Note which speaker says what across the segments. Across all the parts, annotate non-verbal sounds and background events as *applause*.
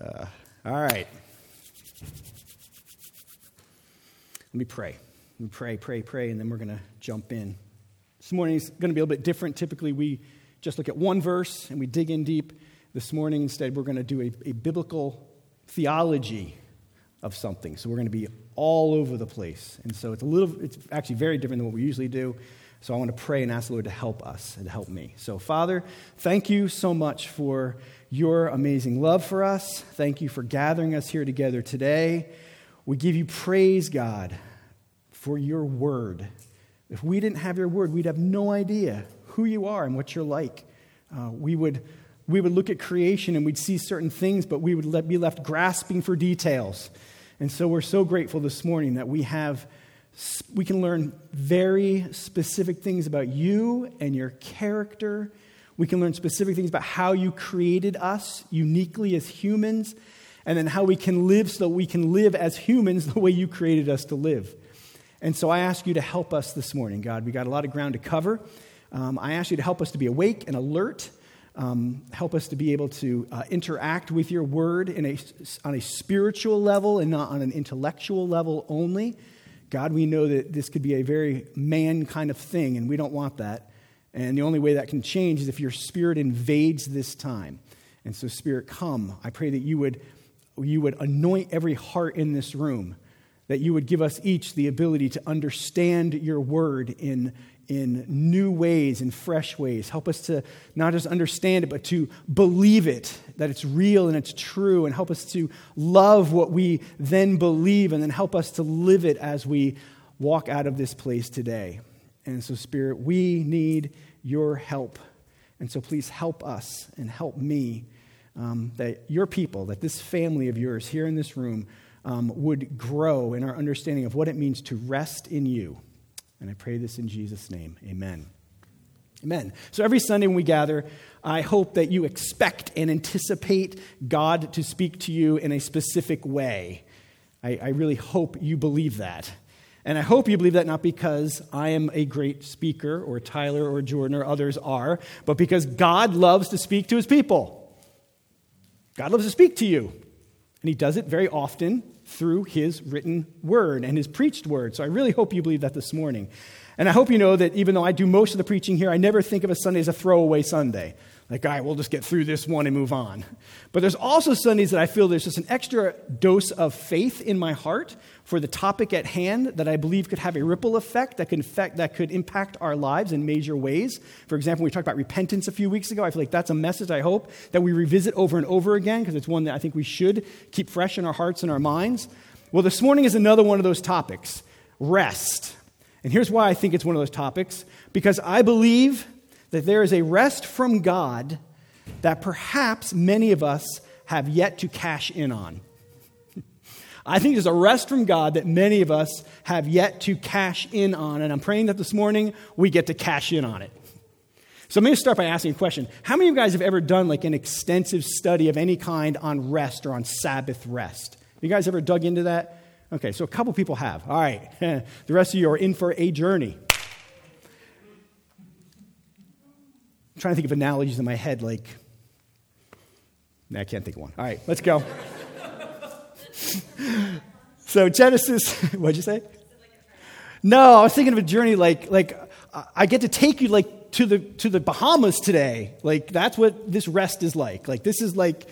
Speaker 1: Uh, all right. Let me pray. Let me pray, pray, pray, and then we're going to jump in. This morning is going to be a little bit different. Typically, we just look at one verse and we dig in deep. This morning, instead, we're going to do a, a biblical theology of something. So we're going to be all over the place. And so it's a little, it's actually very different than what we usually do. So I want to pray and ask the Lord to help us and help me. So, Father, thank you so much for your amazing love for us. Thank you for gathering us here together today. We give you praise, God, for your word. If we didn't have your word, we'd have no idea who you are and what you're like. Uh, we, would, we would look at creation and we'd see certain things, but we would let, be left grasping for details. And so we're so grateful this morning that we have we can learn very specific things about you and your character. We can learn specific things about how you created us uniquely as humans, and then how we can live so that we can live as humans the way you created us to live. And so I ask you to help us this morning, God. We got a lot of ground to cover. Um, I ask you to help us to be awake and alert. Um, help us to be able to uh, interact with your word in a, on a spiritual level and not on an intellectual level only. God, we know that this could be a very man kind of thing, and we don't want that. And the only way that can change is if your spirit invades this time. And so, Spirit, come. I pray that you would, you would anoint every heart in this room, that you would give us each the ability to understand your word in, in new ways, in fresh ways. Help us to not just understand it, but to believe it, that it's real and it's true, and help us to love what we then believe, and then help us to live it as we walk out of this place today. And so, Spirit, we need your help. And so, please help us and help me um, that your people, that this family of yours here in this room, um, would grow in our understanding of what it means to rest in you and I pray this in Jesus' name. Amen. Amen. So every Sunday when we gather, I hope that you expect and anticipate God to speak to you in a specific way. I, I, really hope you believe that. And I hope you believe that not because I am a great speaker or Tyler or Jordan or others are, but because God loves to speak to his people. God loves to speak to you. And he does it very often through his written word and his preached word. So I really hope you believe that this morning. And I hope you know that even though I do most of the preaching here, I never think of a Sunday as a throwaway Sunday. Like, all right, we'll just get through this one and move on. But there's also Sundays that I feel there's just an extra dose of faith in my heart for the topic at hand that I believe could have a ripple effect that could, affect, that could impact our lives in major ways. For example, we talked about repentance a few weeks ago. I feel like that's a message I hope that we revisit over and over again because it's one that I think we should keep fresh in our hearts and our minds. Well, this morning is another one of those topics rest. And here's why I think it's one of those topics because I believe that there is a rest from God that perhaps many of us have yet to cash in on. *laughs* I think there's a rest from God that many of us have yet to cash in on, and I'm praying that this morning we get to cash in on it. So going to start by asking a question. How many of you guys have ever done like an extensive study of any kind on rest or on Sabbath rest? Have you guys ever dug into that? Okay, so a couple people have. All right, *laughs* the rest of you are in for a journey. I'm trying to think of analogies in my head, like, nah, I can't think of one. All right, let's go. *laughs* so, Genesis, *laughs* what'd you say? No, I was thinking of a journey like, like I get to take you like to the, to the Bahamas today. Like, that's what this rest is like. Like, this is like,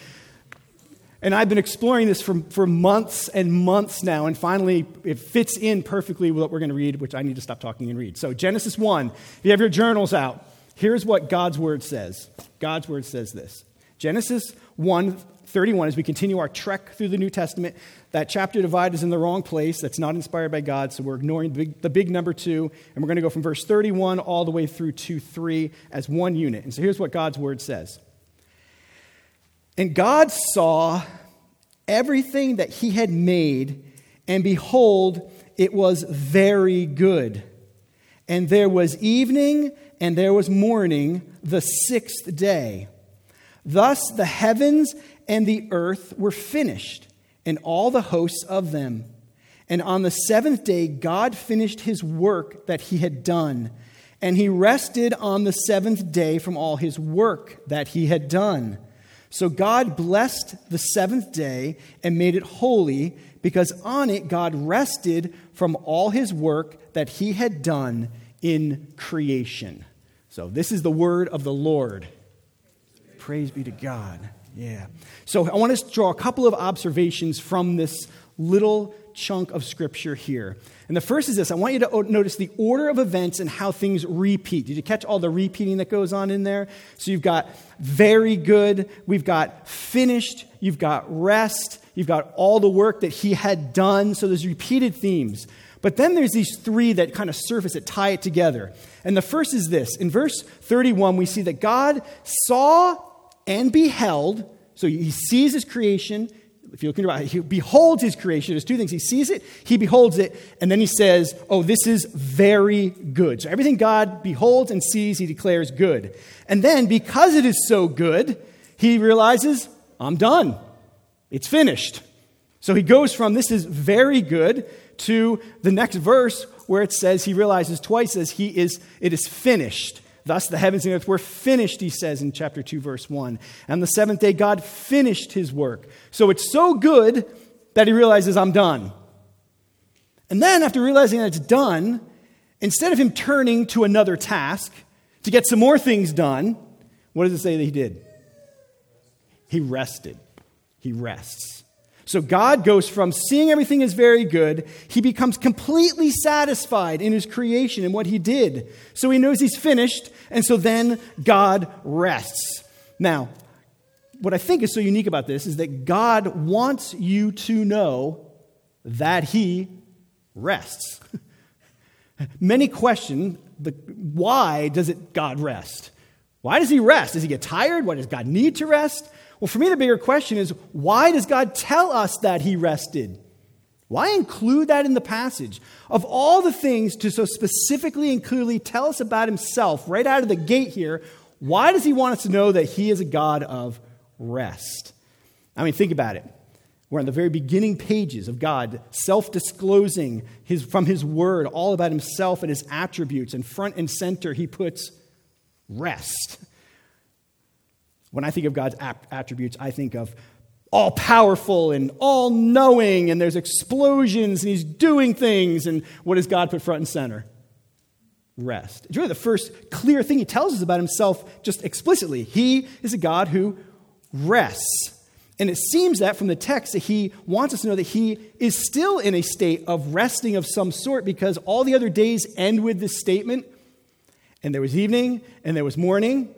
Speaker 1: and I've been exploring this for, for months and months now, and finally it fits in perfectly with what we're going to read, which I need to stop talking and read. So, Genesis 1, if you have your journals out, Here's what God's word says God's word says this Genesis 1 31, as we continue our trek through the New Testament, that chapter divide is in the wrong place. That's not inspired by God, so we're ignoring the big, the big number two, and we're going to go from verse 31 all the way through to 3 as one unit. And so here's what God's word says And God saw everything that he had made, and behold, it was very good. And there was evening and there was morning the sixth day. Thus the heavens and the earth were finished, and all the hosts of them. And on the seventh day, God finished his work that he had done, and he rested on the seventh day from all his work that he had done. So God blessed the seventh day and made it holy because on it God rested from all his work that he had done in creation. So this is the word of the Lord. Praise be to God. Yeah. So I want to draw a couple of observations from this little chunk of scripture here. And the first is this I want you to notice the order of events and how things repeat. Did you catch all the repeating that goes on in there? So you've got very good, we've got finished, you've got rest, you've got all the work that he had done. So there's repeated themes. But then there's these three that kind of surface that tie it together. And the first is this in verse 31, we see that God saw and beheld. So he sees his creation, if you're looking about it, he beholds his creation. There's two things. He sees it, he beholds it, and then he says, Oh, this is very good. So everything God beholds and sees, he declares good. And then, because it is so good, he realizes, I'm done. It's finished. So he goes from this is very good to the next verse where it says he realizes twice as he is it is finished. Thus, the heavens and earth were finished, he says in chapter 2, verse 1. And the seventh day, God finished his work. So it's so good that he realizes, I'm done. And then, after realizing that it's done, instead of him turning to another task to get some more things done, what does it say that he did? He rested. He rests. So God goes from seeing everything as very good, he becomes completely satisfied in his creation and what he did. So he knows he's finished, and so then God rests. Now, what I think is so unique about this is that God wants you to know that he rests. *laughs* Many question the, why does it God rest? Why does he rest? Does he get tired? Why does God need to rest? Well, for me, the bigger question is why does God tell us that He rested? Why include that in the passage? Of all the things to so specifically and clearly tell us about Himself right out of the gate here, why does He want us to know that He is a God of rest? I mean, think about it. We're on the very beginning pages of God self disclosing from His Word all about Himself and His attributes, and front and center, He puts rest. When I think of God's attributes, I think of all powerful and all knowing, and there's explosions, and he's doing things. And what does God put front and center? Rest. It's really the first clear thing he tells us about himself just explicitly. He is a God who rests. And it seems that from the text that he wants us to know that he is still in a state of resting of some sort because all the other days end with this statement. And there was evening and there was morning.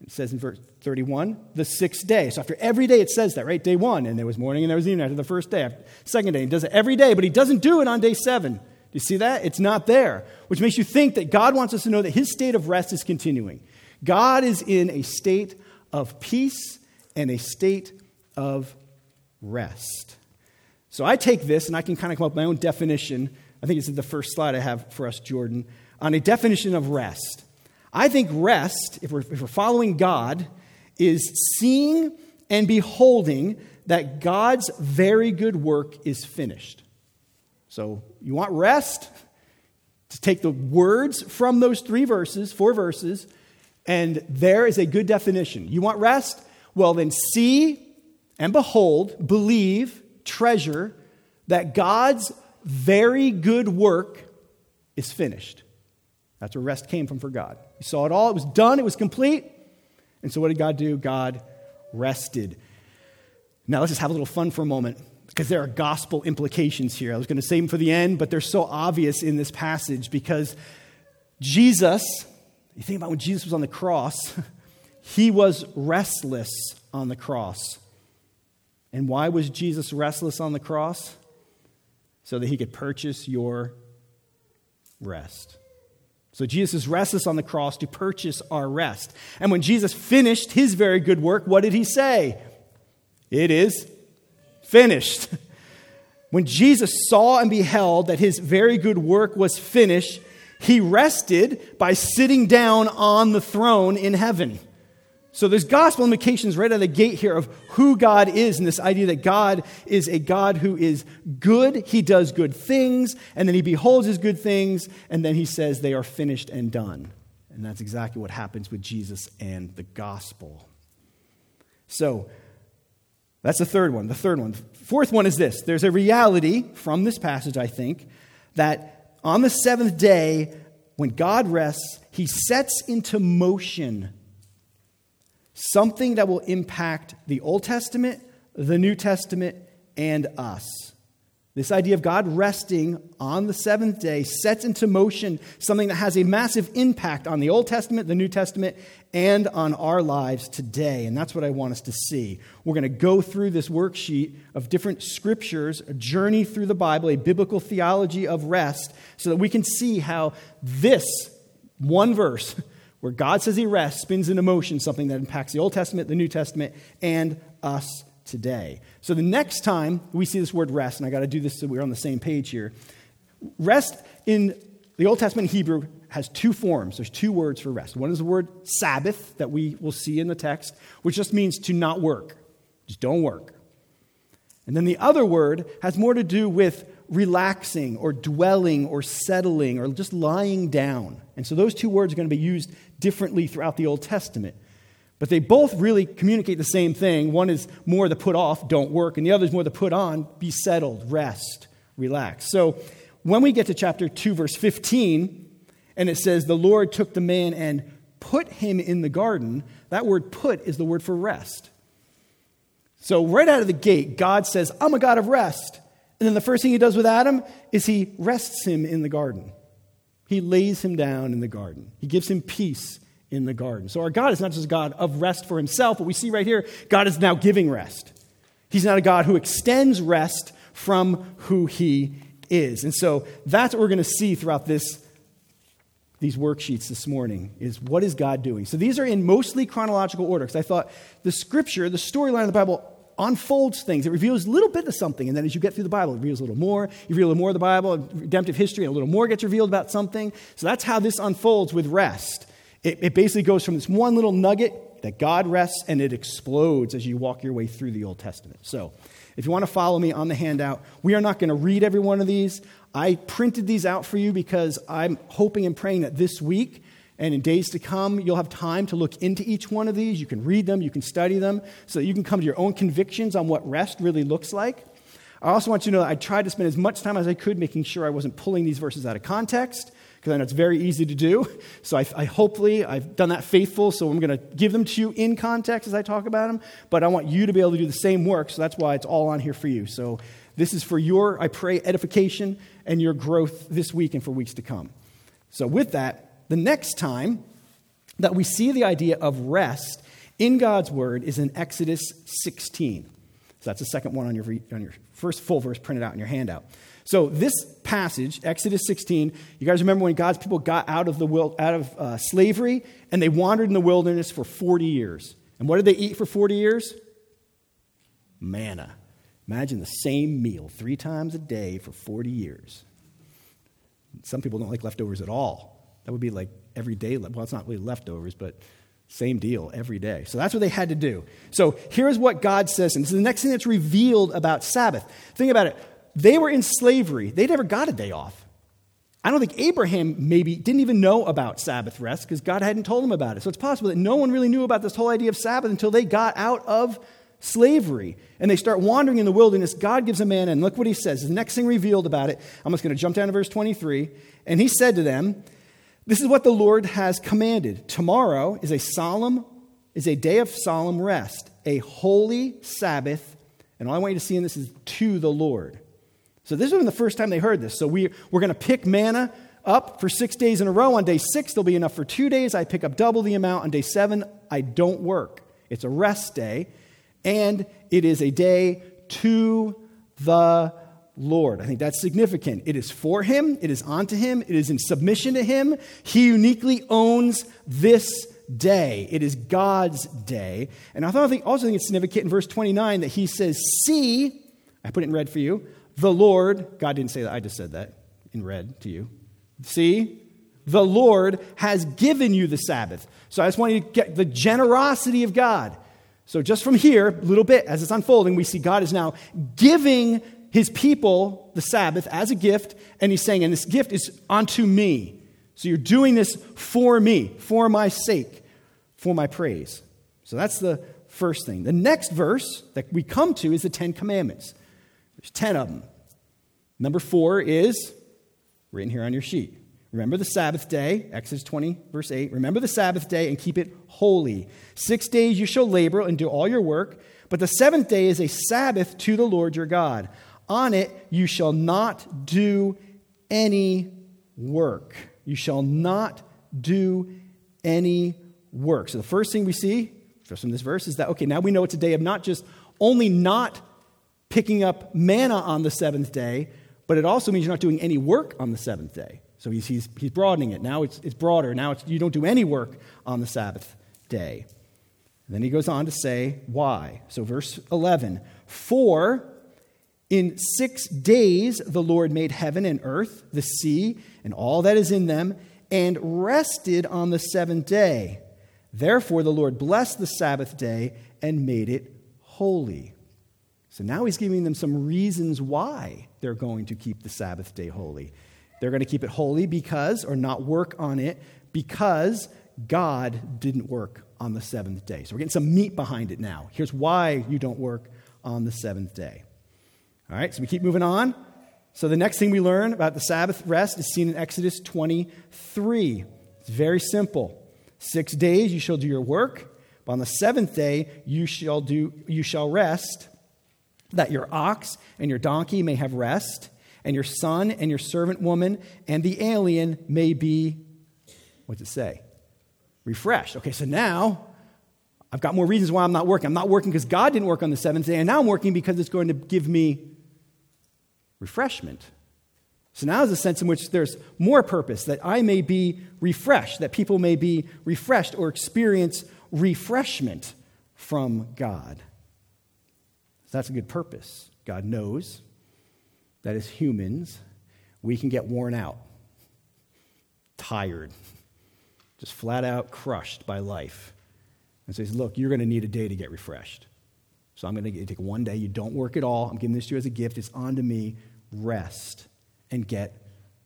Speaker 1: It says in verse 31, the sixth day. So after every day it says that, right? Day one, and there was morning and there was evening after the first day. Second day, he does it every day, but he doesn't do it on day seven. Do you see that? It's not there, which makes you think that God wants us to know that his state of rest is continuing. God is in a state of peace and a state of rest. So I take this and I can kind of come up with my own definition. I think it's the first slide I have for us, Jordan, on a definition of rest. I think rest, if we're, if we're following God, is seeing and beholding that God's very good work is finished. So, you want rest? To take the words from those three verses, four verses, and there is a good definition. You want rest? Well, then see and behold, believe, treasure that God's very good work is finished. That's where rest came from for God. You saw it all, it was done, it was complete. And so, what did God do? God rested. Now, let's just have a little fun for a moment because there are gospel implications here. I was going to save them for the end, but they're so obvious in this passage because Jesus, you think about when Jesus was on the cross, *laughs* he was restless on the cross. And why was Jesus restless on the cross? So that he could purchase your rest. So Jesus is restless on the cross to purchase our rest. And when Jesus finished his very good work, what did he say? It is finished. *laughs* When Jesus saw and beheld that his very good work was finished, he rested by sitting down on the throne in heaven. So there's gospel implications right out of the gate here of who God is and this idea that God is a God who is good. He does good things, and then he beholds his good things, and then he says they are finished and done. And that's exactly what happens with Jesus and the gospel. So that's the third one. The third one. Fourth one is this there's a reality from this passage, I think, that on the seventh day, when God rests, he sets into motion something that will impact the Old Testament, the New Testament, and us. This idea of God resting on the seventh day sets into motion something that has a massive impact on the Old Testament, the New Testament, and on our lives today. And that's what I want us to see. We're going to go through this worksheet of different scriptures, a journey through the Bible, a biblical theology of rest, so that we can see how this one verse, *laughs* where God says he rests, spins into motion something that impacts the Old Testament, the New Testament, and us today. So the next time we see this word rest, and I got to do this so we're on the same page here, rest in the Old Testament Hebrew has two forms. There's two words for rest. One is the word Sabbath that we will see in the text, which just means to not work. Just don't work. And then the other word has more to do with relaxing or dwelling or settling or just lying down. And so those two words are going to be used differently throughout the Old Testament. But they both really communicate the same thing. One is more the put off, don't work, and the other is more the put on, be settled, rest, relax. So when we get to chapter 2, verse 15, and it says, The Lord took the man and put him in the garden, that word put is the word for rest. So right out of the gate, God says, I'm a God of rest. And then the first thing he does with Adam is he rests him in the garden. He lays him down in the garden. He gives him peace in the garden. So our God is not just a God of rest for himself, but we see right here, God is now giving rest. He's not a God who extends rest from who he is. And so that's what we're going to see throughout this these worksheets this morning is what is God doing? So these are in mostly chronological order because I thought the scripture, the storyline of the Bible unfolds things. It reveals a little bit of something, and then as you get through the Bible, it reveals a little more. You reveal a little more of the Bible, redemptive history, and a little more gets revealed about something. So that's how this unfolds with rest. It, it basically goes from this one little nugget that God rests and it explodes as you walk your way through the Old Testament. So, if you want to follow me on the handout, we are not going to read every one of these. I printed these out for you because I'm hoping and praying that this week and in days to come, you'll have time to look into each one of these. You can read them, you can study them, so that you can come to your own convictions on what rest really looks like. I also want you to know that I tried to spend as much time as I could making sure I wasn't pulling these verses out of context because I know it's very easy to do. *laughs* So I, I, hopefully I've done that faithful. So I'm going to give them to you in context as I talk about them. But I want you to be able to do the same work. So that's why it's all on here for you. So this is for your, I pray, edification and your growth this week and for weeks to come. So with that, the next time that we see the idea of rest in God's word is in Exodus 16. So that's the second one on your, on your first full verse printed out in your handout. So this passage, Exodus 16, you guys remember when God's people got out of, the out of uh, slavery and they wandered in the wilderness for 40 years. And what did they eat for 40 years? Manna. Imagine the same meal three times a day for 40 years. Some people don't like leftovers at all. That would be like every day. Well, it's not really leftovers, but same deal every day. So that's what they had to do. So here's what God says, and this is the next thing that's revealed about Sabbath. Think about it. They were in slavery, they never got a day off. I don't think Abraham maybe didn't even know about Sabbath rest because God hadn't told him about it. So it's possible that no one really knew about this whole idea of Sabbath until they got out of slavery and they start wandering in the wilderness. God gives manna, and look what he says. The next thing revealed about it, I'm just going to jump down to verse 23. And he said to them, This is what the Lord has commanded. Tomorrow is a solemn, is a day of solemn rest, a holy Sabbath. And all I want you to see in this is to the Lord. So this wasn't the first time they heard this. So we, we're going to pick manna up for six days in a row. On day six, there'll be enough for two days. I pick up double the amount. On day seven, I don't work. It's a rest day, and it is a day to the Lord. I think that's significant. It is for Him, it is unto Him, it is in submission to Him. He uniquely owns this day. It is God's day. And I also think it's significant in verse 29 that He says, See, I put it in red for you, the Lord, God didn't say that, I just said that in red to you. See, the Lord has given you the Sabbath. So I just want you to get the generosity of God. So just from here, a little bit as it's unfolding, we see God is now giving his people the Sabbath as a gift, and he's saying, and this gift is unto me. So you're doing this for me, for my sake, for my praise. So that's the first thing. The next verse that we come to is the Ten Commandments. There's 10 of them. Number four is written here on your sheet. Remember the Sabbath day, Exodus 20, verse 8. Remember the Sabbath day and keep it holy. Six days you shall labor and do all your work, but the seventh day is a Sabbath to the Lord your God. On it you shall not do any work. You shall not do any work. So the first thing we see just from this verse is that, okay, now we know it's a day of not just only not picking up manna on the seventh day, but it also means you're not doing any work on the seventh day. So he's, he's, he's broadening it. Now it's, it's broader. Now it's, you don't do any work on the Sabbath day. And then he goes on to say why. So, verse 11 For in six days the Lord made heaven and earth, the sea, and all that is in them, and rested on the seventh day. Therefore, the Lord blessed the Sabbath day and made it holy. So now he's giving them some reasons why they're going to keep the Sabbath day holy. They're going to keep it holy because, or not work on it, because God didn't work on the seventh day. So we're getting some meat behind it now. Here's why you don't work on the seventh day. All right, so we keep moving on. So the next thing we learn about the Sabbath rest is seen in Exodus 23. It's very simple. Six days you shall do your work, but on the seventh day you shall do you shall rest, that your ox and your donkey may have rest and your son and your servant woman and the alien may be, what's it say? Refreshed. Okay, so now I've got more reasons why I'm not working. I'm not working because God didn't work on the seventh day, and now I'm working because it's going to give me refreshment. So now is a sense in which there's more purpose, that I may be refreshed, that people may be refreshed or experience refreshment from God. That's a good purpose. God knows that as humans, we can get worn out, tired, just flat out crushed by life. And says, Look, you're going to need a day to get refreshed. So I'm going to take one day. You don't work at all. I'm giving this to you as a gift. It's on to me. Rest and get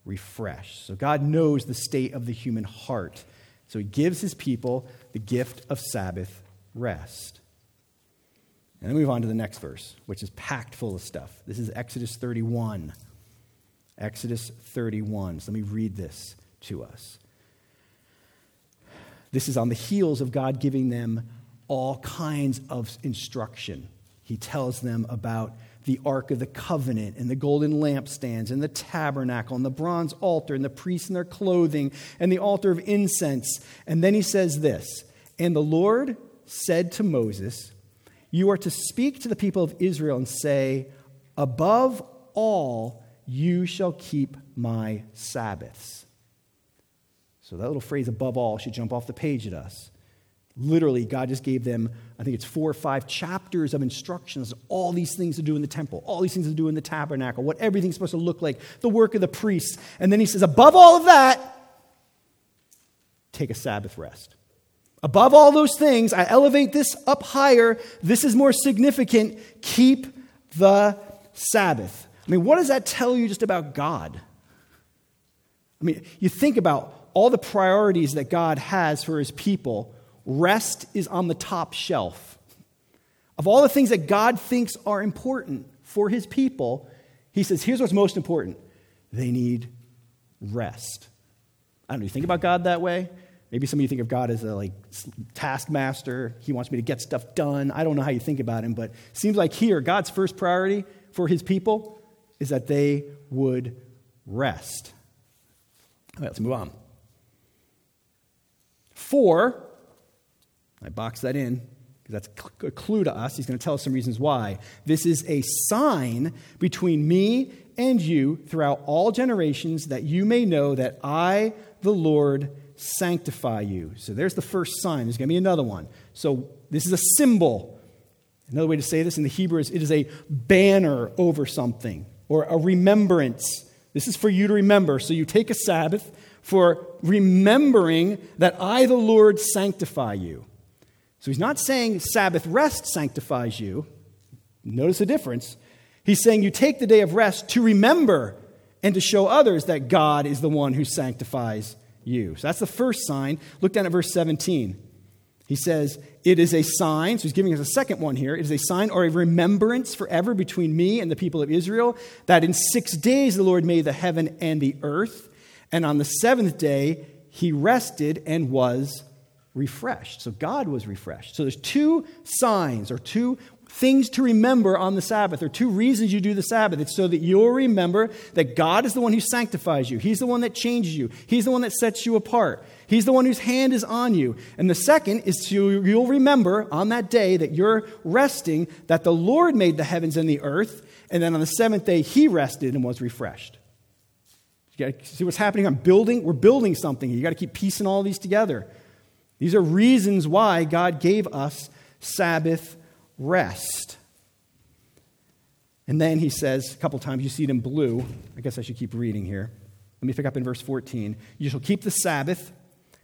Speaker 1: refreshed. So God knows the state of the human heart. So he gives his people the gift of Sabbath rest. And then move on to the next verse, which is packed full of stuff. This is Exodus 31. Exodus 31. So let me read this to us. This is on the heels of God giving them all kinds of instruction. He tells them about the Ark of the Covenant and the golden lampstands and the tabernacle and the bronze altar and the priests in their clothing and the altar of incense. And then he says this And the Lord said to Moses, you are to speak to the people of Israel and say, Above all, you shall keep my Sabbaths. So that little phrase, above all, should jump off the page at us. Literally, God just gave them, I think it's four or five chapters of instructions, all these things to do in the temple, all these things to do in the tabernacle, what everything's supposed to look like, the work of the priests. And then he says, above all of that, take a Sabbath rest. Above all those things, I elevate this up higher. This is more significant. Keep the Sabbath. I mean, what does that tell you just about God? I mean, you think about all the priorities that God has for his people, rest is on the top shelf. Of all the things that God thinks are important for his people, he says, here's what's most important they need rest. I don't know, you think about God that way? Maybe some of you think of God as a like taskmaster. He wants me to get stuff done. I don't know how you think about him, but it seems like here God's first priority for his people is that they would rest. All right, let's move on. Four, I box that in because that's a clue to us. He's going to tell us some reasons why. This is a sign between me and you throughout all generations that you may know that I, the Lord, sanctify you. So there's the first sign. There's going to be another one. So this is a symbol. Another way to say this in the Hebrew is it is a banner over something or a remembrance. This is for you to remember. So you take a Sabbath for remembering that I, the Lord, sanctify you. So he's not saying Sabbath rest sanctifies you. Notice the difference. He's saying you take the day of rest to remember and to show others that God is the one who sanctifies you. So that's the first sign. Look down at verse 17. He says, It is a sign, so he's giving us a second one here. It is a sign or a remembrance forever between me and the people of Israel that in six days the Lord made the heaven and the earth, and on the seventh day he rested and was refreshed. So God was refreshed. So there's two signs or two things to remember on the Sabbath, or two reasons you do the Sabbath. It's so that you'll remember that God is the one who sanctifies you, He's the one that changes you, He's the one that sets you apart. He's the one whose hand is on you. And the second is to you'll remember on that day that you're resting, that the Lord made the heavens and the earth, and then on the seventh day he rested and was refreshed. You got to see what's happening. I'm building, we're building something. You got to keep piecing all these together. These are reasons why God gave us Sabbath rest. And then he says a couple times, you see it in blue. I guess I should keep reading here. Let me pick up in verse 14. You shall keep the Sabbath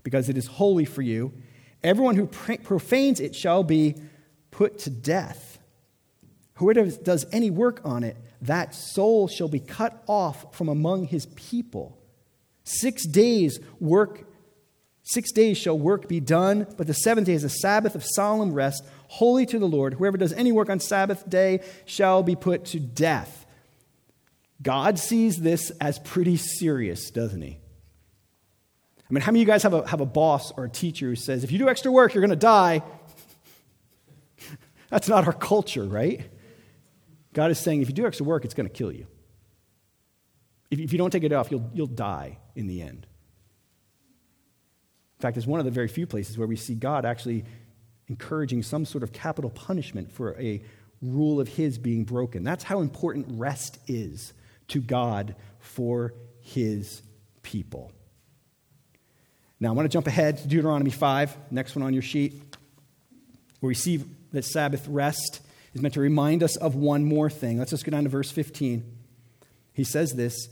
Speaker 1: because it is holy for you. Everyone who profanes it shall be put to death. Whoever does any work on it, that soul shall be cut off from among his people. Six days work, six days shall work be done, but the seventh day is a Sabbath of solemn rest, holy to the Lord. Whoever does any work on Sabbath day shall be put to death. God sees this as pretty serious, doesn't he? I mean, how many of you guys have a, have a boss or a teacher who says, if you do extra work, you're going to die? *laughs* That's not our culture, right? God is saying, if you do extra work, it's going to kill you. If, if you don't take it off, you'll, you'll die in the end. In fact, it's one of the very few places where we see God actually encouraging some sort of capital punishment for a rule of His being broken. That's how important rest is to God for His people. Now, I want to jump ahead to Deuteronomy 5, next one on your sheet, where we see that Sabbath rest is meant to remind us of one more thing. Let's just go down to verse 15. He says this,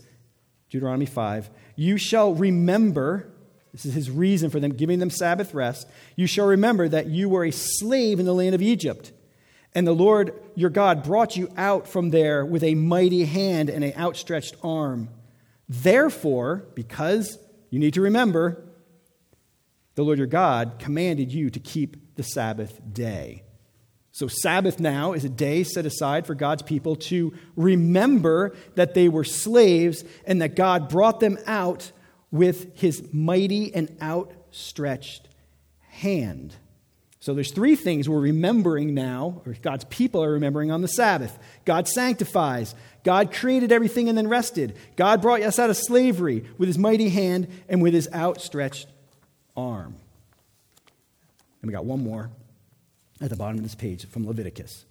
Speaker 1: Deuteronomy 5 You shall remember, this is his reason for them giving them Sabbath rest. You shall remember that you were a slave in the land of Egypt. And the Lord your God brought you out from there with a mighty hand and an outstretched arm. Therefore, because you need to remember, the Lord your God commanded you to keep the Sabbath day. So, Sabbath now is a day set aside for God's people to remember that they were slaves and that God brought them out with his mighty and outstretched hand. So there's three things we're remembering now, or God's people are remembering on the Sabbath. God sanctifies. God created everything and then rested. God brought us out of slavery with his mighty hand and with his outstretched arm. And we got one more at the bottom of this page from Leviticus.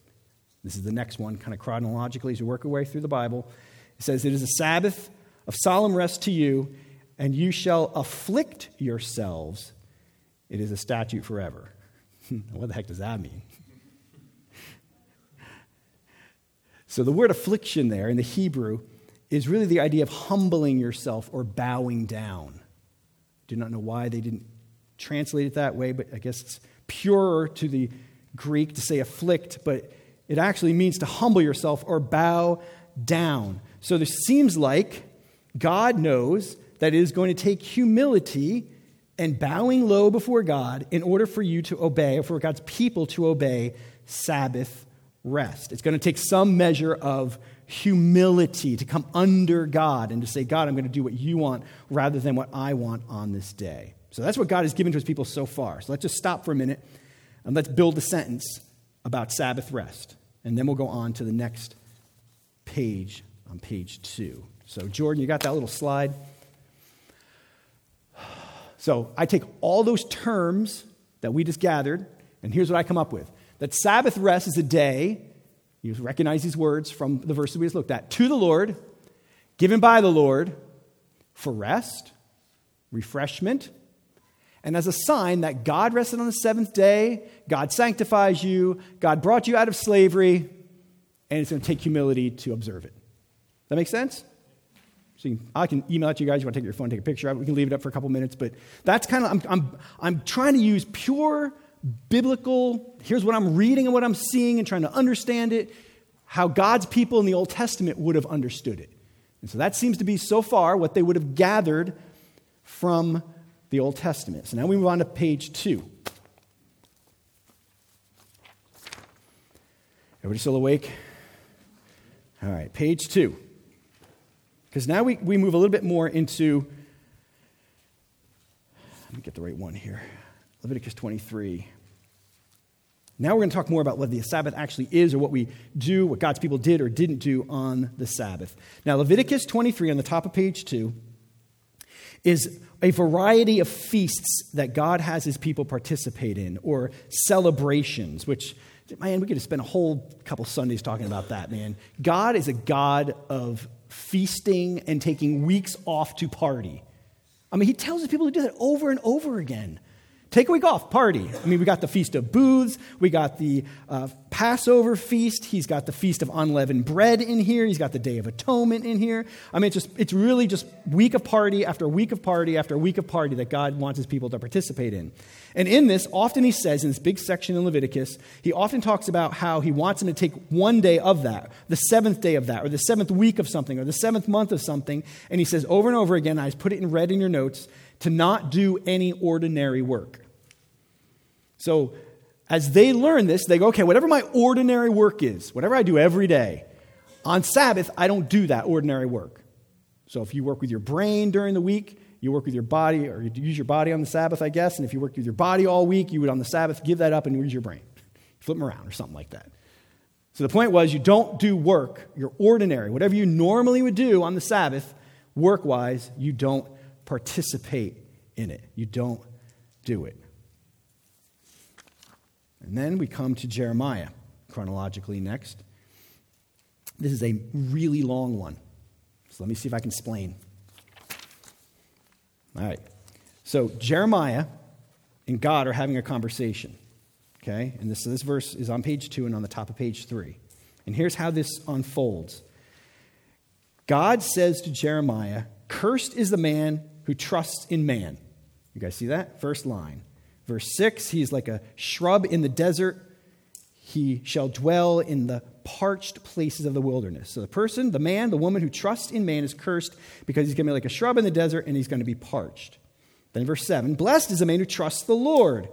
Speaker 1: This is the next one, kind of chronologically as you work your way through the Bible. It says, It is a Sabbath of solemn rest to you, and you shall afflict yourselves. It is a statute forever. *laughs* what the heck does that mean? *laughs* so, the word affliction there in the Hebrew is really the idea of humbling yourself or bowing down. Do not know why they didn't translate it that way, but I guess it's purer to the Greek to say afflict, but it actually means to humble yourself or bow down. So this seems like God knows that it is going to take humility and bowing low before God in order for you to obey, or for God's people to obey Sabbath rest. It's going to take some measure of humility to come under God and to say, God, I'm going to do what you want rather than what I want on this day. So that's what God has given to his people so far. So let's just stop for a minute and let's build a sentence about Sabbath rest. And then we'll go on to the next page on page two. So, Jordan, you got that little slide? So, I take all those terms that we just gathered, and here's what I come up with that Sabbath rest is a day, you recognize these words from the verses we just looked at, to the Lord, given by the Lord for rest, refreshment, and as a sign that God rested on the seventh day, God sanctifies you, God brought you out of slavery, and it's going to take humility to observe it. That makes sense? So I can email it to you guys. You want to take your phone, take a picture. We can leave it up for a couple minutes. But that's kind of, I'm, I'm, I'm trying to use pure biblical, here's what I'm reading and what I'm seeing and trying to understand it, how God's people in the Old Testament would have understood it. And so that seems to be so far what they would have gathered from the Old Testament. So now we move on to page two. Everybody still awake? All right, page two. Because now we, we move a little bit more into, let me get the right one here Leviticus 23. Now we're going to talk more about what the Sabbath actually is or what we do, what God's people did or didn't do on the Sabbath. Now, Leviticus 23 on the top of page 2 is a variety of feasts that God has his people participate in or celebrations, which, man, we could spend a whole couple Sundays talking about that, man. God is a God of feasting and taking weeks off to party. I mean, he tells his people to do that over and over again. Take a week off, party. I mean, we got the Feast of Booths, we got the uh, Passover feast, he's got the Feast of Unleavened Bread in here, he's got the Day of Atonement in here. I mean, it's just it's really just week of party after week of party after week of party that God wants his people to participate in. And in this, often he says in this big section in Leviticus, he often talks about how he wants them to take one day of that, the seventh day of that, or the seventh week of something, or the seventh month of something. And he says over and over again, I just put it in red in your notes, to not do any ordinary work. So, as they learn this, they go, okay, whatever my ordinary work is, whatever I do every day, on Sabbath, I don't do that ordinary work. So, if you work with your brain during the week, you work with your body, or you use your body on the Sabbath, I guess. And if you work with your body all week, you would on the Sabbath give that up and use your brain. Flip them around or something like that. So the point was, you don't do work, your ordinary, whatever you normally would do on the Sabbath, work wise, you don't participate in it. You don't do it. And then we come to Jeremiah chronologically next. This is a really long one. So let me see if I can explain. All right. So Jeremiah and God are having a conversation. Okay? And this, so this verse is on page two and on the top of page three. And here's how this unfolds God says to Jeremiah, Cursed is the man who trusts in man. You guys see that? First line. Verse 6 He's like a shrub in the desert. He shall dwell in the parched places of the wilderness. So the person, the man, the woman who trusts in man is cursed because he's going to be like a shrub in the desert and he's going to be parched. Then verse 7 Blessed is the man who trusts the Lord.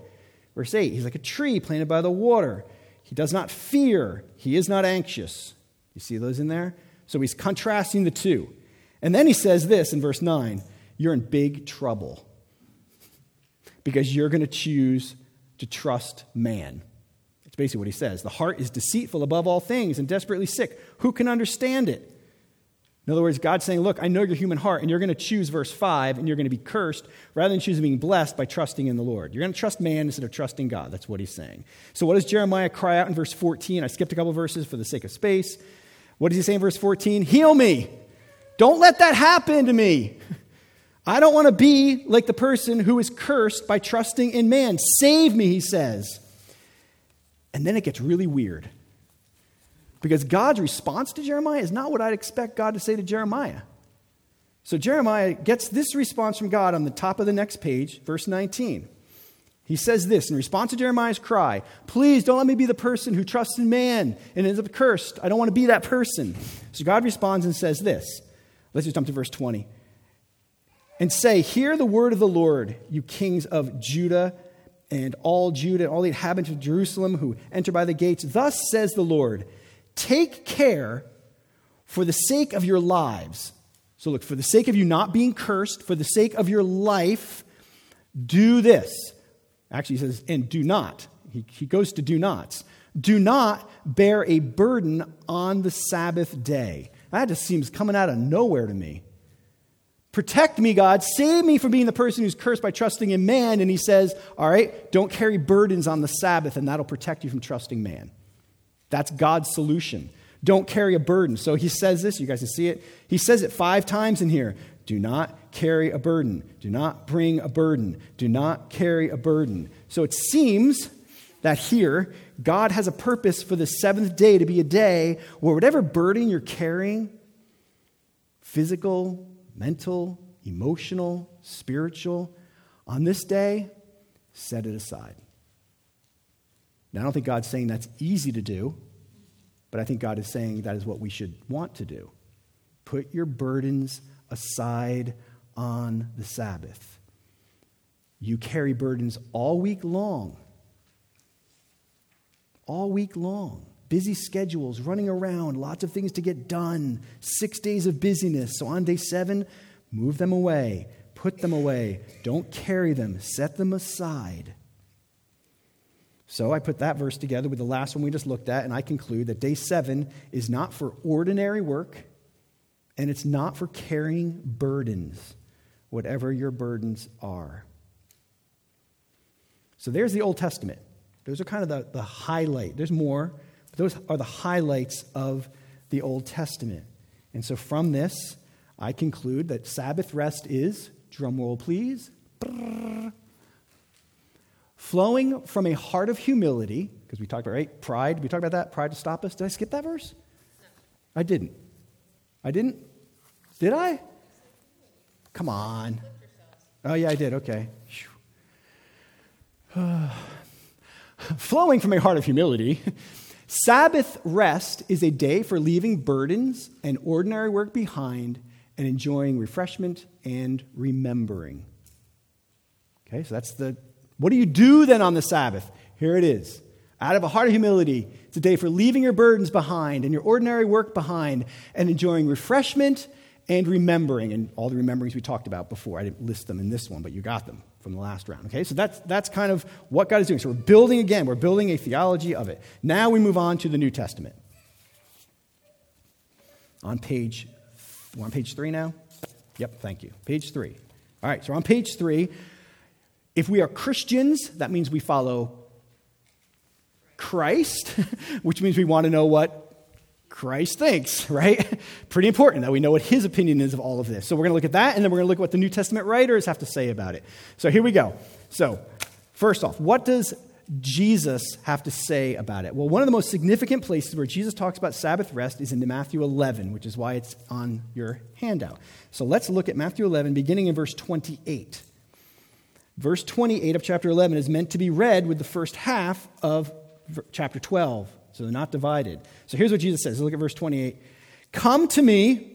Speaker 1: Verse 8 He's like a tree planted by the water. He does not fear, he is not anxious. You see those in there? So he's contrasting the two. And then he says this in verse 9 You're in big trouble because you're going to choose to trust man. That's basically what he says. The heart is deceitful above all things and desperately sick. Who can understand it? In other words, God's saying, Look, I know your human heart, and you're going to choose verse 5, and you're going to be cursed rather than choosing being blessed by trusting in the Lord. You're going to trust man instead of trusting God. That's what he's saying. So, what does Jeremiah cry out in verse 14? I skipped a couple verses for the sake of space. What does he say in verse 14? Heal me. Don't let that happen to me. *laughs* I don't want to be like the person who is cursed by trusting in man. Save me, he says. And then it gets really weird. Because God's response to Jeremiah is not what I'd expect God to say to Jeremiah. So Jeremiah gets this response from God on the top of the next page, verse 19. He says this in response to Jeremiah's cry Please don't let me be the person who trusts in man and ends up cursed. I don't want to be that person. So God responds and says this. Let's just jump to verse 20 and say, Hear the word of the Lord, you kings of Judah and all Judah, and all the inhabitants of Jerusalem who enter by the gates. Thus says the Lord, Take care for the sake of your lives. So, look, for the sake of you not being cursed, for the sake of your life, do this. Actually, he says, and do not. He, he goes to do nots. Do not bear a burden on the Sabbath day. That just seems coming out of nowhere to me. Protect me, God. Save me from being the person who's cursed by trusting in man. And he says, All right, don't carry burdens on the Sabbath, and that'll protect you from trusting man. That's God's solution. Don't carry a burden. So he says this, you guys can see it. He says it five times in here. Do not carry a burden. Do not bring a burden. Do not carry a burden. So it seems that here, God has a purpose for the seventh day to be a day where whatever burden you're carrying, physical, mental, emotional, spiritual, on this day, set it aside. Now, I don't think God's saying that's easy to do, but I think God is saying that is what we should want to do. Put your burdens aside on the Sabbath. You carry burdens all week long. All week long. Busy schedules, running around, lots of things to get done, six days of busyness. So on day seven, move them away, put them away, don't carry them, set them aside. So I put that verse together with the last one we just looked at, and I conclude that day seven is not for ordinary work, and it's not for carrying burdens, whatever your burdens are. So there's the Old Testament. Those are kind of the, the highlight. There's more, those are the highlights of the Old Testament. And so from this, I conclude that Sabbath rest is, drum roll please, flowing from a heart of humility, because we talked about, right? Pride. We talked about that? Pride to stop us. Did I skip that verse? I didn't. I didn't? Did I? Come on. Oh, yeah, I did. Okay. *sighs* flowing from a heart of humility, Sabbath rest is a day for leaving burdens and ordinary work behind and enjoying refreshment and remembering. Okay, so that's the. What do you do then on the Sabbath? Here it is. Out of a heart of humility, it's a day for leaving your burdens behind and your ordinary work behind and enjoying refreshment and remembering. And all the rememberings we talked about before. I didn't list them in this one, but you got them from the last round. Okay, so that's, that's kind of what God is doing. So we're building again, we're building a theology of it. Now we move on to the New Testament. On page, we're on page three now? Yep, thank you. Page three. All right, so on page three, if we are Christians, that means we follow Christ, *laughs* which means we want to know what Christ thinks, *laughs* right? Pretty important that we know what his opinion is of all of this. So we're going to look at that, and then we're going to look at what the New Testament writers have to say about it. So here we go. So, first off, what does Jesus have to say about it? Well, one of the most significant places where Jesus talks about Sabbath rest is in Matthew 11, which is why it's on your handout. So let's look at Matthew 11, beginning in verse 28. Verse 28 of chapter 11 is meant to be read with the first half of chapter 12. So they're not divided. So here's what Jesus says. Look at verse 28. Come to me,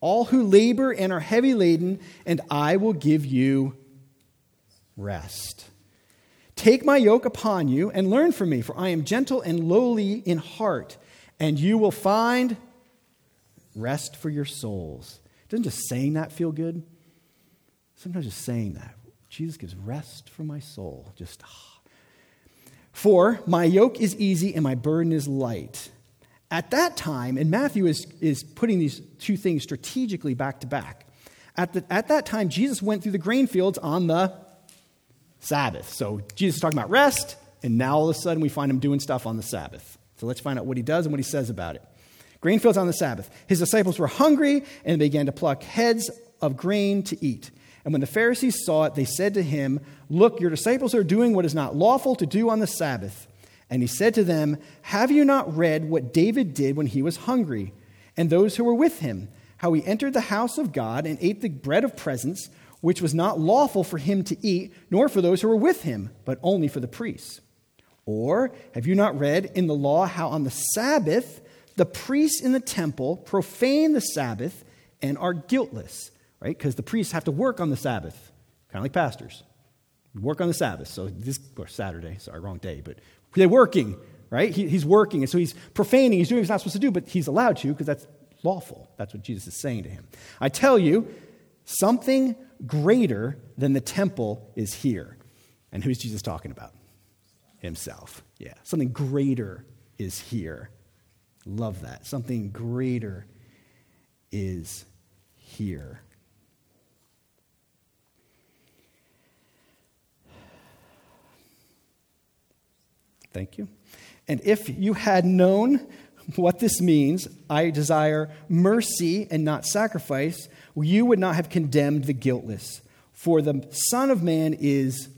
Speaker 1: all who labor and are heavy laden, and I will give you rest. Take my yoke upon you and learn from me, for I am gentle and lowly in heart, and you will find rest for your souls. Doesn't just saying that feel good? Sometimes just saying that. Jesus gives rest for my soul. Just, ah. For my yoke is easy and my burden is light. At that time, and Matthew is, is putting these two things strategically back to back. At, the, at that time, Jesus went through the grain fields on the Sabbath. So Jesus is talking about rest, and now all of a sudden we find him doing stuff on the Sabbath. So let's find out what he does and what he says about it. Grain fields on the Sabbath. His disciples were hungry and began to pluck heads of grain to eat. And when the Pharisees saw it, they said to him, Look, your disciples are doing what is not lawful to do on the Sabbath. And he said to them, Have you not read what David did when he was hungry, and those who were with him, how he entered the house of God and ate the bread of presence, which was not lawful for him to eat, nor for those who were with him, but only for the priests? Or have you not read in the law how on the Sabbath the priests in the temple profane the Sabbath and are guiltless? Right? Because the priests have to work on the Sabbath, kind of like pastors. Work on the Sabbath. So this, or Saturday, sorry, wrong day, but they're working, right? He, he's working, and so he's profaning, he's doing what he's not supposed to do, but he's allowed to because that's lawful. That's what Jesus is saying to him. I tell you, something greater than the temple is here. And who's Jesus talking about? Himself. Yeah. Something greater is here. Love that. Something greater is here. Thank you. And if you had known what this means, I desire mercy and not sacrifice, you would not have condemned the guiltless. For the Son of Man is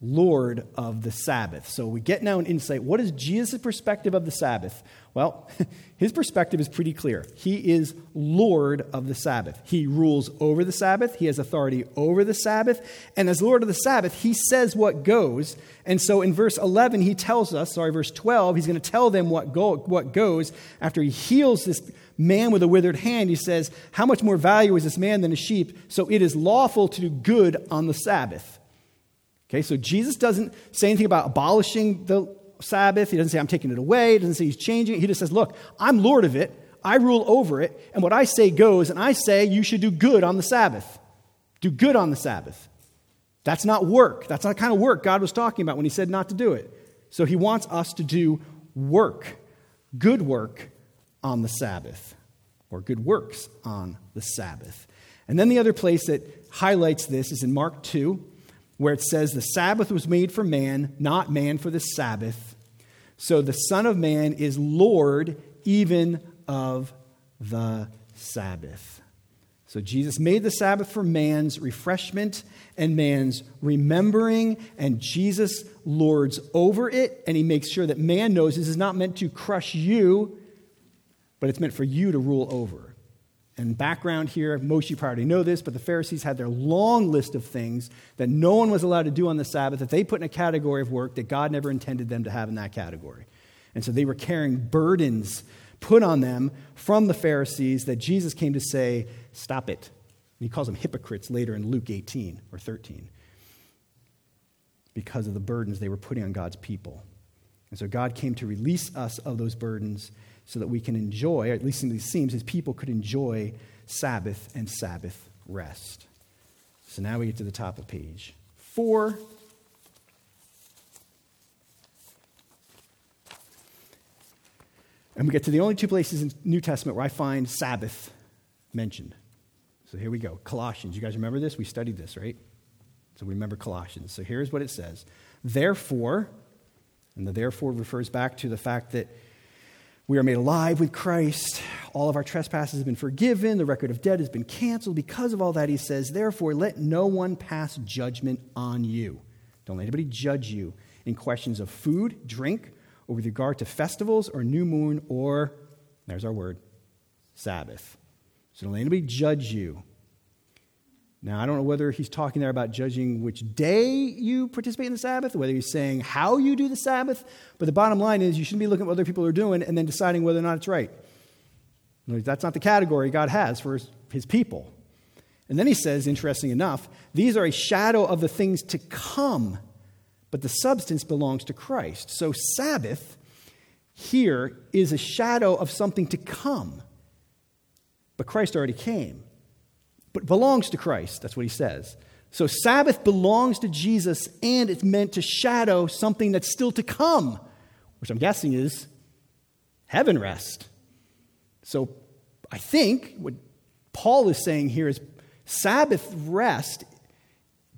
Speaker 1: Lord of the Sabbath. So we get now an insight. What is Jesus' perspective of the Sabbath? Well, *laughs* his perspective is pretty clear. He is Lord of the Sabbath. He rules over the Sabbath, he has authority over the Sabbath. And as Lord of the Sabbath, he says what goes. And so in verse 11, he tells us, sorry, verse 12, he's going to tell them what, go, what goes after he heals this man with a withered hand. He says, How much more value is this man than a sheep? So it is lawful to do good on the Sabbath. Okay, so Jesus doesn't say anything about abolishing the Sabbath. He doesn't say, I'm taking it away. He doesn't say he's changing it. He just says, Look, I'm Lord of it. I rule over it. And what I say goes. And I say you should do good on the Sabbath. Do good on the Sabbath. That's not work. That's not the kind of work God was talking about when he said not to do it. So he wants us to do work, good work on the Sabbath, or good works on the Sabbath. And then the other place that highlights this is in Mark 2, where it says, The Sabbath was made for man, not man for the Sabbath. So the Son of Man is Lord even of the Sabbath. So Jesus made the Sabbath for man's refreshment and man's remembering, and Jesus lords over it, and he makes sure that man knows this is not meant to crush you, but it's meant for you to rule over. And background here, most you probably know this, but the Pharisees had their long list of things that no one was allowed to do on the Sabbath that they put in a category of work that God never intended them to have in that category. And so they were carrying burdens put on them from the Pharisees that Jesus came to say, Stop it. And he calls them hypocrites later in Luke 18 or 13 because of the burdens they were putting on God's people. And so God came to release us of those burdens so that we can enjoy, or at least these seems, his people could enjoy Sabbath and Sabbath rest. So now we get to the top of page four. And we get to the only two places in New Testament where I find Sabbath mentioned. So here we go. Colossians. You guys remember this? We studied this, right? So we remember Colossians. So here's what it says. Therefore, and the therefore refers back to the fact that we are made alive with Christ. All of our trespasses have been forgiven. The record of debt has been canceled. Because of all that, he says, Therefore, let no one pass judgment on you. Don't let anybody judge you in questions of food, drink, or with regard to festivals or new moon or, there's our word, Sabbath. So don't let anybody judge you. Now, I don't know whether he's talking there about judging which day you participate in the Sabbath, whether he's saying how you do the Sabbath, but the bottom line is you shouldn't be looking at what other people are doing and then deciding whether or not it's right. That's not the category God has for his, people. And then he says, interesting enough, these are a shadow of the things to come but the substance belongs to Christ. So, Sabbath here is a shadow of something to come. But Christ already came, but belongs to Christ. That's what he says. So, Sabbath belongs to Jesus, and it's meant to shadow something that's still to come, which I'm guessing is heaven rest. So, I think what Paul is saying here is Sabbath rest,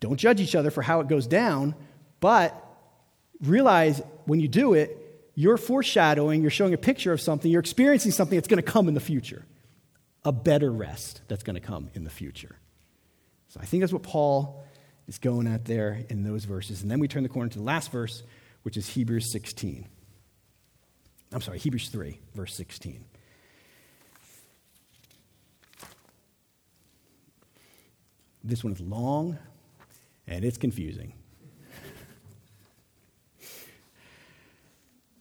Speaker 1: don't judge each other for how it goes down but realize when you do it, you're foreshadowing, you're showing a picture of something, you're experiencing something that's going to come in the future. A better rest that's going to come in the future. So I think that's what Paul is going at there in those verses. And then we turn the corner to the last verse, which is Hebrews 16. I'm sorry, Hebrews 3, verse 16. This one is long and it's confusing. *laughs*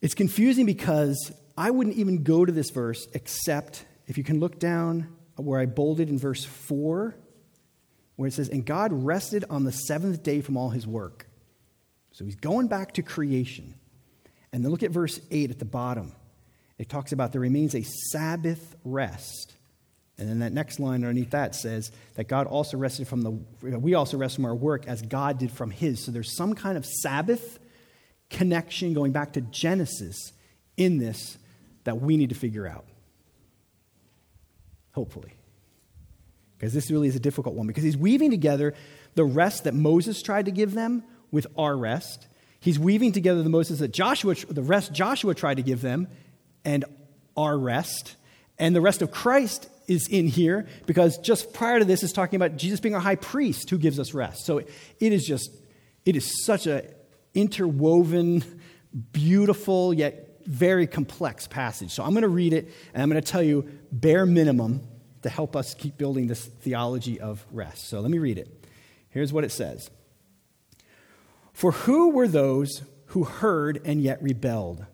Speaker 1: It's confusing because I wouldn't even go to this verse except if you can look down where I bolded in verse 4, where it says, And God rested on the seventh day from all his work. So he's going back to creation. And then look at verse 8 at the bottom. It talks about there remains a Sabbath rest. And then that next line underneath that says that God also rested from the, we also rest from our work as God did from his. So there's some kind of Sabbath connection going back to Genesis in this that we need to figure out. Hopefully. Because this really is a difficult one, because he's weaving together the rest that Moses tried to give them with our rest. He's weaving together the Moses that Joshua, the rest Joshua tried to give them, and our rest. And the rest of Christ is in here because just prior to this is talking about Jesus being our high priest who gives us rest. So it is just, it is such a interwoven, beautiful, yet very complex passage. So I'm going to read it, and I'm going to tell you bare minimum to help us keep building this theology of rest. So let me read it. Here's what it says For who were those who heard and yet rebelled?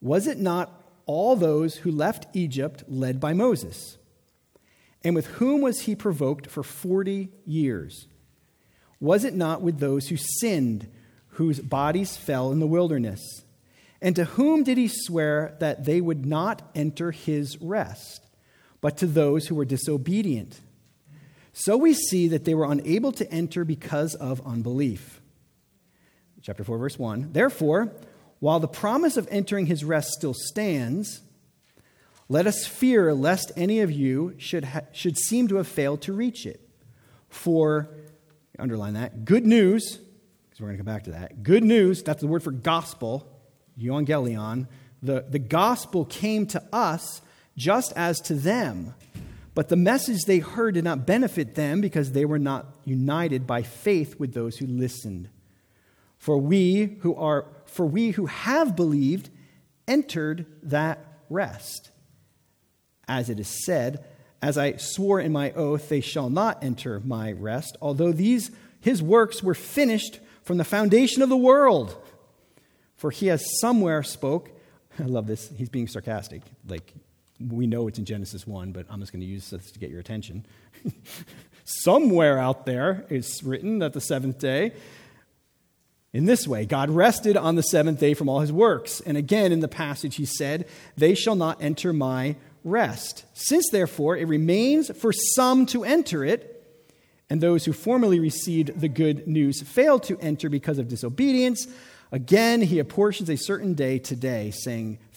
Speaker 1: Was it not all those who left Egypt led by Moses? And with whom was he provoked for 40 years? Was it not with those who sinned? whose bodies fell in the wilderness. And to whom did he swear that they would not enter his rest, but to those who were disobedient? So we see that they were unable to enter because of unbelief. Chapter 4, verse 1. Therefore, while the promise of entering his rest still stands, let us fear lest any of you should, ha- should seem to have failed to reach it. For, underline that, good news, because we're going to come back to that. Good news, that's the word for gospel, euangelion. The, the gospel came to us just as to them. But the message they heard did not benefit them because they were not united by faith with those who listened. For we who are for we who have believed entered that rest. As it is said, as I swore in my oath, they shall not enter my rest, although these his works were finished from the foundation of the world. For he has somewhere spoke, *laughs* I love this, he's being sarcastic. Like, we know it's in Genesis 1, but I'm just going to use this to get your attention. *laughs* somewhere out there it's written that the seventh day, in this way, God rested on the seventh day from all his works. And again, in the passage, he said, They shall not enter my rest. Since, therefore, it remains for some to enter it, and those who formerly received the good news failed to enter because of disobedience, again he apportions a certain day today, saying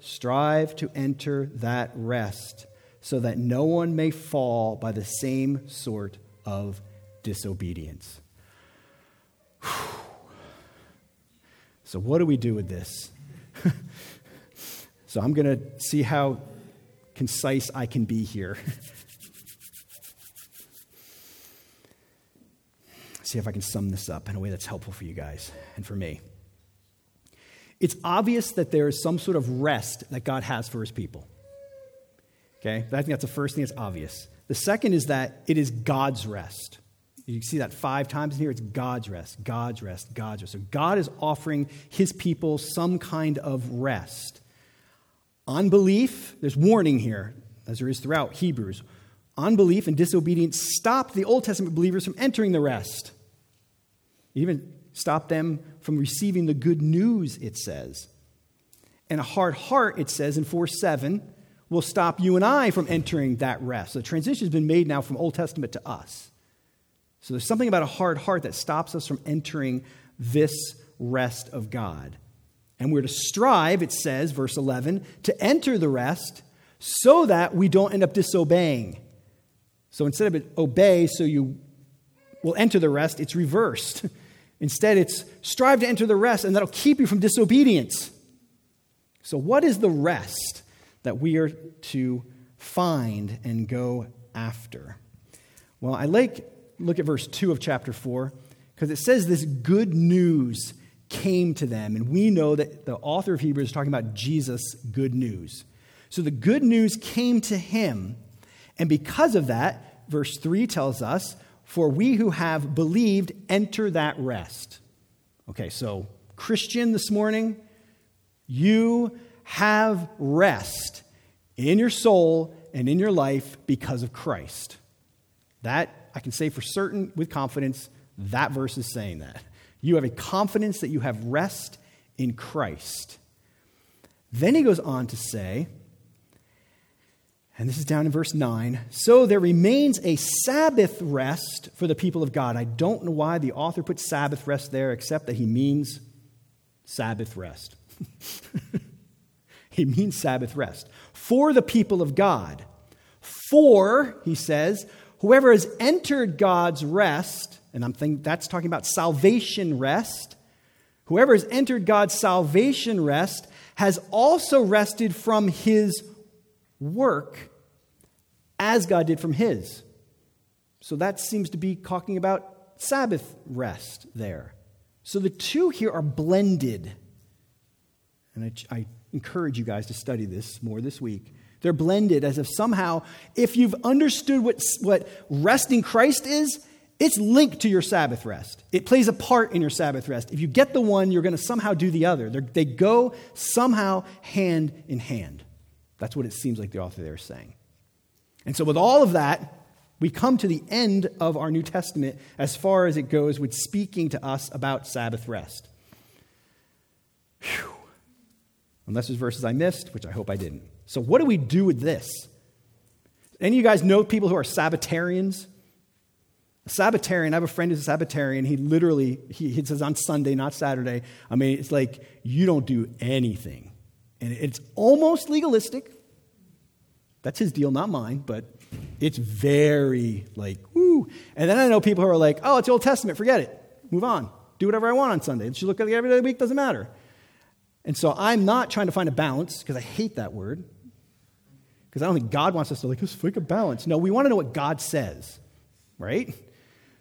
Speaker 1: strive to enter that rest, so that no one may fall by the same sort of disobedience. So, what do we do with this? *laughs* so, I'm going to see how concise I can be here. *laughs* see if I can sum this up in a way that's helpful for you guys and for me. It's obvious that there is some sort of rest that God has for his people. Okay? I think that's the first thing that's obvious. The second is that it is God's rest. You see that five times in here. It's God's rest, God's rest, God's rest. So God is offering his people some kind of rest. Unbelief, there's warning here, as there is throughout Hebrews. Unbelief and disobedience stopped the Old Testament believers from entering the rest. even stopped them from receiving the good news, it says. And a hard heart, it says in 4 7, will stop you and I from entering that rest. So the transition has been made now from Old Testament to us. So there's something about a hard heart that stops us from entering this rest of God. And we're to strive, it says, verse 11, to enter the rest so that we don't end up disobeying. So instead of obey so you will enter the rest, it's reversed. *laughs* Instead, it's strive to enter the rest, and that'll keep you from disobedience. So, what is the rest that we are to find and go after? Well, I like look at verse 2 of chapter 4, because it says this good news came to them. And we know that the author of Hebrews is talking about Jesus' good news. So the good news came to him. And because of that, verse 3 tells us, for we who have believed enter that rest. Okay, so Christian this morning, you have rest in your soul and in your life because of Christ. That I can say for certain with confidence that verse is saying that. You have a confidence that you have rest in Christ. Then he goes on to say, and this is down in verse 9 so there remains a Sabbath rest for the people of God. I don't know why the author put Sabbath rest there, except that he means Sabbath rest. *laughs* he means Sabbath rest for the people of God. For, he says, Whoever has entered God's rest, and I'm thinking that's talking about salvation rest, whoever has entered God's salvation rest has also rested from his work as God did from his. So that seems to be talking about Sabbath rest there. So the two here are blended. And I, I encourage you guys to study this more this week. They're blended as if somehow, if you've understood what, what resting Christ is, it's linked to your Sabbath rest. It plays a part in your Sabbath rest. If you get the one, you're going to somehow do the other. They're, they go somehow hand in hand. That's what it seems like the author there is saying. And so, with all of that, we come to the end of our New Testament as far as it goes with speaking to us about Sabbath rest. Whew. Unless there's verses I missed, which I hope I didn't. So, what do we do with this? Any of you guys know people who are Sabbatarians? A Sabbatarian, I have a friend who's a Sabbatarian. He literally, he, he says on Sunday, not Saturday. I mean, it's like you don't do anything. And it's almost legalistic. That's his deal, not mine, but it's very like, woo. And then I know people who are like, oh, it's Old Testament, forget it. Move on. Do whatever I want on Sunday. Just look at it every day week, doesn't matter. And so I'm not trying to find a balance because I hate that word. Because I don't think God wants us to like, let's find a balance. No, we want to know what God says, right?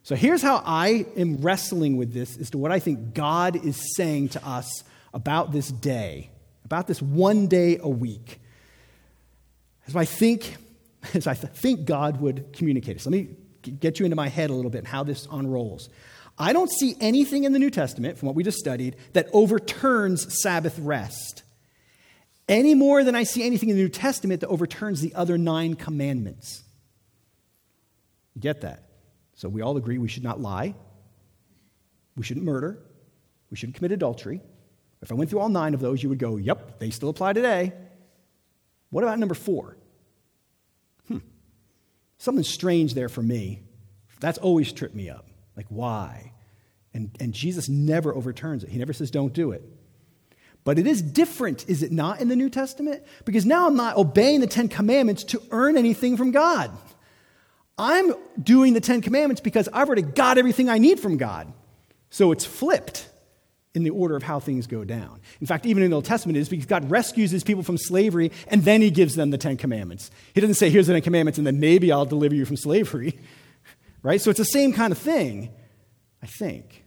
Speaker 1: So here's how I am wrestling with this as to what I think God is saying to us about this day, about this one day a week. As I think, *laughs* as I think God would communicate this. Let me get you into my head a little bit and how this unrolls. I don't see anything in the New Testament, from what we just studied, that overturns Sabbath rest any more than I see anything in the New Testament that overturns the other nine commandments. You get that? So we all agree we should not lie, we shouldn't murder, we shouldn't commit adultery. If I went through all nine of those, you would go, yep, they still apply today. What about number four? Hmm. Something strange there for me. That's always tripped me up. Like, why? And, and Jesus never overturns it. He never says, don't do it. But it is different, is it not, in the New Testament? Because now I'm not obeying the Ten Commandments to earn anything from God. I'm doing the Ten Commandments because I've already got everything I need from God. So it's flipped in the order of how things go down. In fact, even in the Old Testament, it is because God rescues his people from slavery and then he gives them the Ten Commandments. He doesn't say, here's the Ten Commandments and then maybe I'll deliver you from slavery. *laughs* right? So it's the same kind of thing, I think.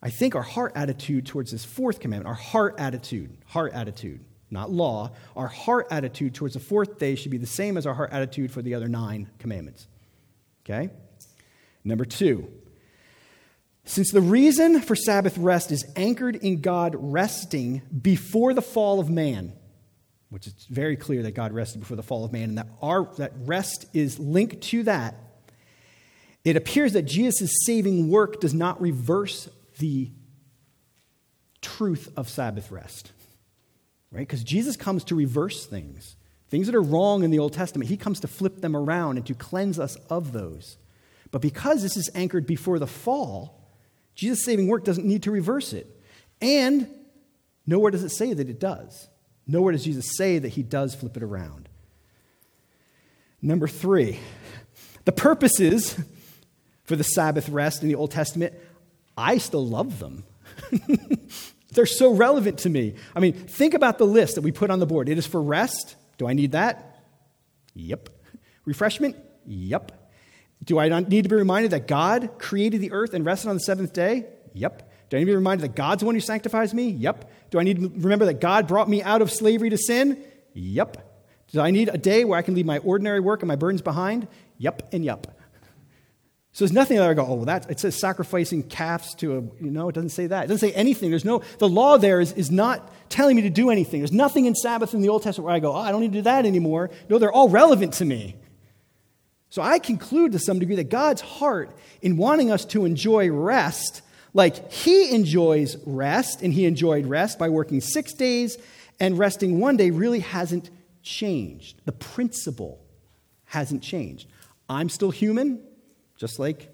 Speaker 1: I think our heart attitude towards this fourth commandment, our heart attitude, heart attitude, not law, our heart attitude towards the fourth day should be the same as our heart attitude for the other nine commandments. Okay? Number two, since the reason for Sabbath rest is anchored in God resting before the fall of man, which is very clear that God rested before the fall of man, and that, our, that rest is linked to that, it appears that Jesus' saving work does not reverse the truth of Sabbath rest. Right? Because Jesus comes to reverse things. Things that are wrong in the Old Testament, he comes to flip them around and to cleanse us of those. But because this is anchored before the fall, Jesus' saving work doesn't need to reverse it. And nowhere does it say that it does. Nowhere does Jesus say that he does flip it around. Number three, the purposes for the Sabbath rest in the Old Testament, I still love them. *laughs* They're so relevant to me. I mean, think about the list that we put on the board. It is for rest. Do I need that? Yep. Refreshment? Yep. Do I need to be reminded that God created the earth and rested on the seventh day? Yep. Do I need to be reminded that God's the one who sanctifies me? Yep. Do I need to remember that God brought me out of slavery to sin? Yep. Do I need a day where I can leave my ordinary work and my burdens behind? Yep and yep. So there's nothing that I go, oh, well, that, it says sacrificing calves to a, you know, it doesn't say that. It doesn't say anything. There's no, the law there is, is not telling me to do anything. There's nothing in Sabbath in the Old Testament where I go, oh, I don't need to do that anymore. No, they're all relevant to me. So I conclude to some degree that God's heart in wanting us to enjoy rest like he enjoys rest, and he enjoyed rest by working six days and resting one day, really hasn't changed. The principle hasn't changed. I'm still human, just like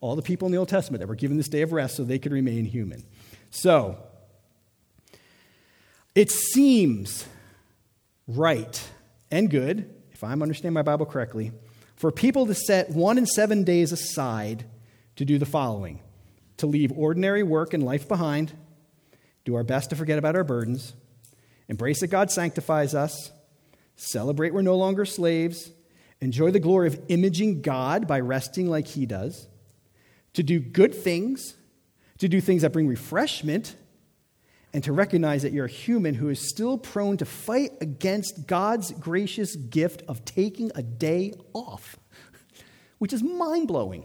Speaker 1: all the people in the Old Testament that were given this day of rest so they could remain human. So, it seems right and good, if I'm understanding my Bible correctly, for people to set one in seven days aside to do the following. To leave ordinary work and life behind, do our best to forget about our burdens, embrace that God sanctifies us, celebrate we're no longer slaves, enjoy the glory of imaging God by resting like He does, to do good things, to do things that bring refreshment, and to recognize that you're a human who is still prone to fight against God's gracious gift of taking a day off, *laughs* which is mind blowing.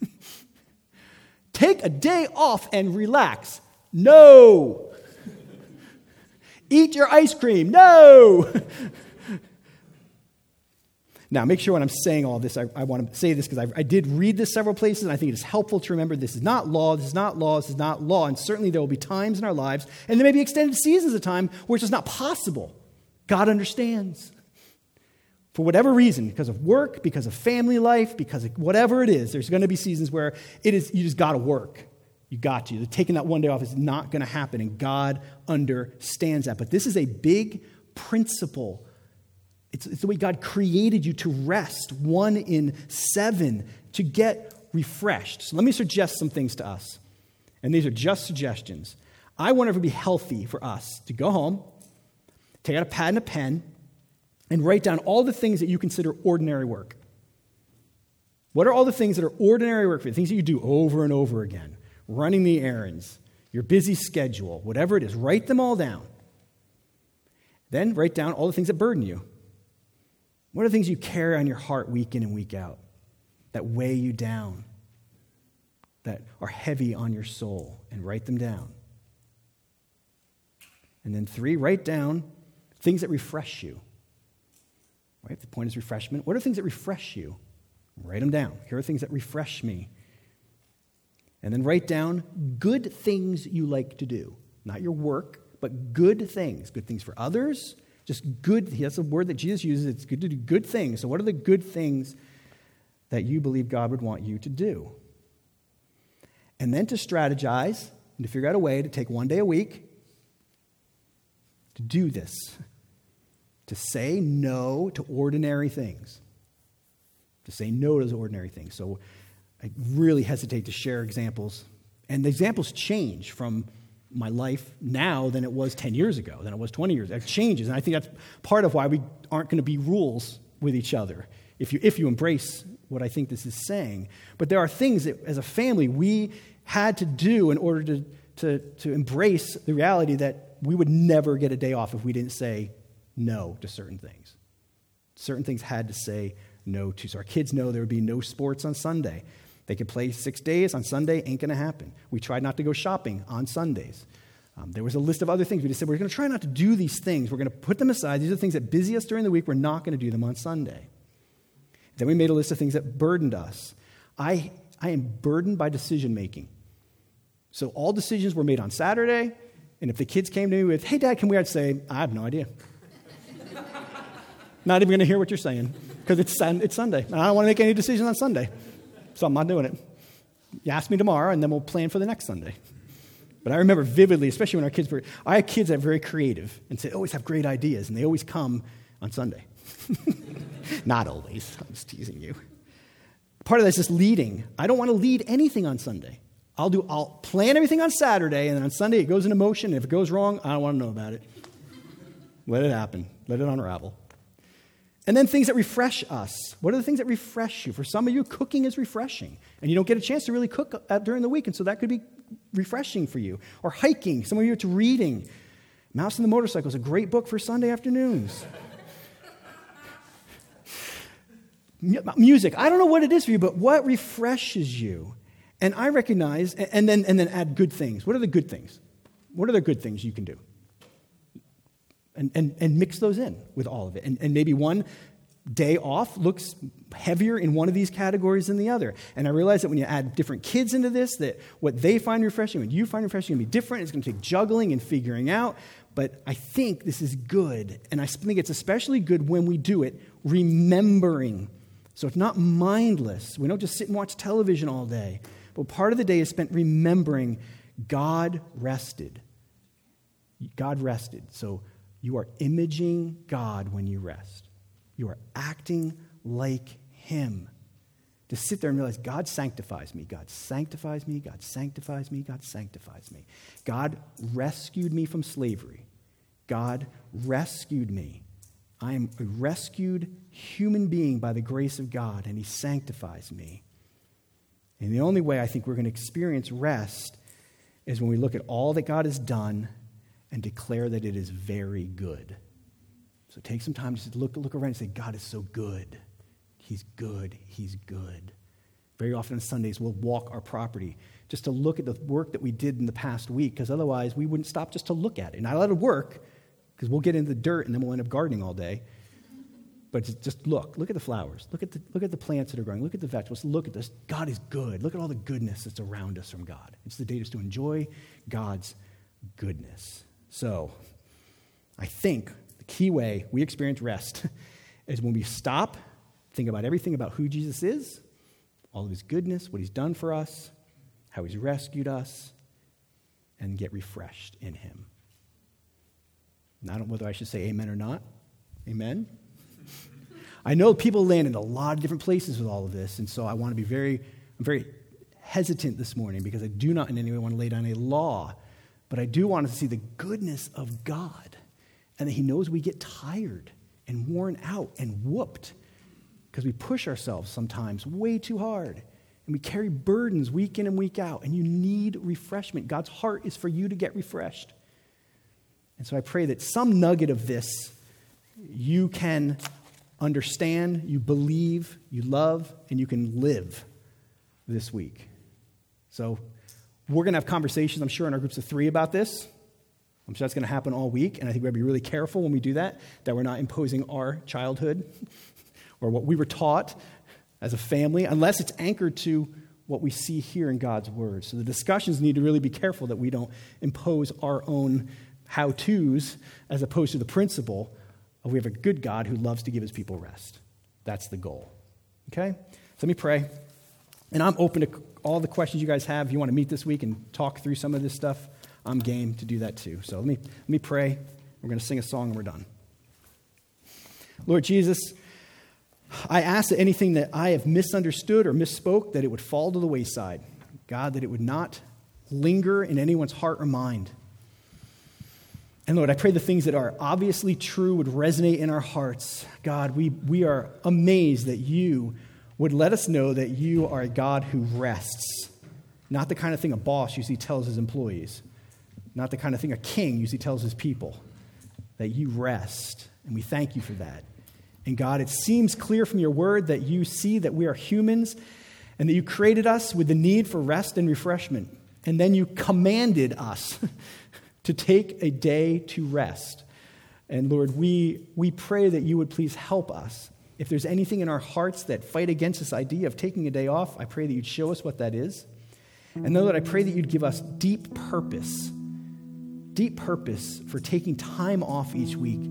Speaker 1: *laughs* Take a day off and relax. No. *laughs* Eat your ice cream. No. Now, make sure when I'm saying all this, I, I want to say this because I, I, did read this several places, and I think it is helpful to remember this is not law, this is not law, this is not law. And certainly there will be times in our lives, and there may be extended seasons of time where it's just not possible. God understands. For whatever reason, because of work, because of family life, because of whatever it is, there's going to be seasons where it is you just got to work. You got to. Taking that one day off is not going to happen, and God understands that. But this is a big principle it's, it's the way God created you to rest, one in seven, to get refreshed. So let me suggest some things to us. And these are just suggestions. I want it to be healthy for us to go home, take out a pad and a pen, and write down all the things that you consider ordinary work. What are all the things that are ordinary work for you? Things that you do over and over again? Running the errands, your busy schedule, whatever it is, write them all down. Then write down all the things that burden you. What are the things you carry on your heart week in and week out that weigh you down, that are heavy on your soul? And write them down. And then, three, write down things that refresh you. Right? The point is refreshment. What are things that refresh you? Write them down. Here are things that refresh me. And then write down good things you like to do. Not your work, but good things. Good things for others, just good, that's a word that Jesus uses. It's good to do good things. So, what are the good things that you believe God would want you to do? And then to strategize and to figure out a way to take one day a week to do this, to say no to ordinary things, to say no to those ordinary things. So, I really hesitate to share examples. And the examples change from my life now than it was 10 years ago, than it was 20 years. It changes. And I think that's part of why we aren't going to be rules with each other if you, if you embrace what I think this is saying. But there are things that, as a family, we had to do in order to, to, to embrace the reality that we would never get a day off if we didn't say no to certain things. Certain things had to say no to. So our kids know there would be no sports on Sunday. They could play six days. On Sunday, ain't to happen. We tried not to go shopping on Sundays. Um, there was a list of other things. We just said, we're to try not to do these things. We're to put them aside. These are the things that busy us during the week. We're not to do them on Sunday. Then we made a list of things that burdened us. I, I am burdened by decision making. So all decisions were made on Saturday. And if the kids came to me with, hey, Dad, can we? I'd say, I have no idea. *laughs* not even going to hear what you're saying because it's, it's Sunday. And I don't want to make any decisions on Sunday so I'm not doing it. You ask me tomorrow, and then we'll plan for the next Sunday. But I remember vividly, especially when our kids were, I had kids that were very creative and say, always have great ideas, and they always come on Sunday. *laughs* not always. I'm just teasing you. Part of that is just leading. I don't want to lead anything on Sunday. I'll do. I'll plan everything on Saturday, and then on Sunday it goes into motion. If it goes wrong, I don't want to know about it. Let it happen. Let it unravel. And then things that refresh us. What are the things that refresh you? For some of you, cooking is refreshing, and you don't get a chance to really cook uh, during the week, and so that could be refreshing for you. Or hiking. Some of you, it's reading. Mouse and the Motorcycle is a great book for Sunday afternoons. Music. I don't know what it is for you, but what refreshes you? And I recognize, and then, and then add good things. What are the good things? What are the good things you can do? And, and, and mix those in with all of it. And, and maybe one day off looks heavier in one of these categories than the other. And I realize that when you add different kids into this, that what they find refreshing, what you find refreshing, going to be different. It's going to take juggling and figuring out. But I think this is good. And I think it's especially good when we do it remembering. So it's not mindless. We don't just sit and watch television all day. But part of the day is spent remembering God rested. God rested. So you are imaging God when you rest. You are acting like Him. To sit there and realize God sanctifies me, God sanctifies me, God sanctifies me, God sanctifies me. God rescued me from slavery. God rescued me. I am a rescued human being by the grace of God, and He sanctifies me. And the only way I think we're going to experience rest is when we look at all that God has done and declare that it is very good. So take some time to look, look around and say, God is so good. He's good. He's good. Very often on Sundays, we'll walk our property just to look at the work that we did in the past week, because otherwise we wouldn't stop just to look at it. Not a lot of work, because we'll get into the dirt and then we'll end up gardening all day. But just look. Look at the flowers. Look at the, look at the plants that are growing. Look at the vegetables. Look at this. God is good. Look at all the goodness that's around us from God. It's the day just to enjoy God's goodness. So, I think the key way we experience rest *laughs* is when we stop, think about everything about who Jesus is, all of his goodness, what he's done for us, how he's rescued us, and get refreshed in him. And I don't know whether I should say amen or not. Amen? *laughs* I know people land in a lot of different places with all of this, and so I want to be very, I'm very hesitant this morning because I do not in any way want to lay down a law, but I do want us to see the goodness of God and that He knows we get tired and worn out and whooped because we push ourselves sometimes way too hard and we carry burdens week in and week out, and you need refreshment. God's heart is for you to get refreshed. And so I pray that some nugget of this you can understand, you believe, you love, and you can live this week. So we're going to have conversations, I'm sure, in our groups of three about this. I'm sure that's going to happen all week, and I think we have to be really careful when we do that, that we're not imposing our childhood *laughs* or what we were taught as a family, unless it's anchored to what we see here in God's Word. So the discussions need to really be careful that we don't impose our own how to's as opposed to the principle of we have a good God who loves to give his people rest. That's the goal. Okay? So let me pray. And I'm open to all the questions you guys have. If you want to meet this week and talk through some of this stuff, I'm game to do that too. So let me, let me pray. We're going to sing a song and we're done. Lord Jesus, I ask that anything that I have misunderstood or misspoke, that it would fall to the wayside. God, that it would not linger in anyone's heart or mind. And Lord, I pray the things that are obviously true would resonate in our hearts. God, we, we are amazed that you would let us know that you are a God who rests. Not the kind of thing a boss usually tells his employees, not the kind of thing a king usually tells his people, that you rest. And we thank you for that. And God, it seems clear from your word that you see that we are humans and that you created us with the need for rest and refreshment. And then you commanded us *laughs* to take a day to rest. And Lord, we, we pray that you would please help us. If there's anything in our hearts that fight against this idea of taking a day off, I pray that you'd show us what that is. And Lord, I pray that you'd give us deep purpose, deep purpose for taking time off each week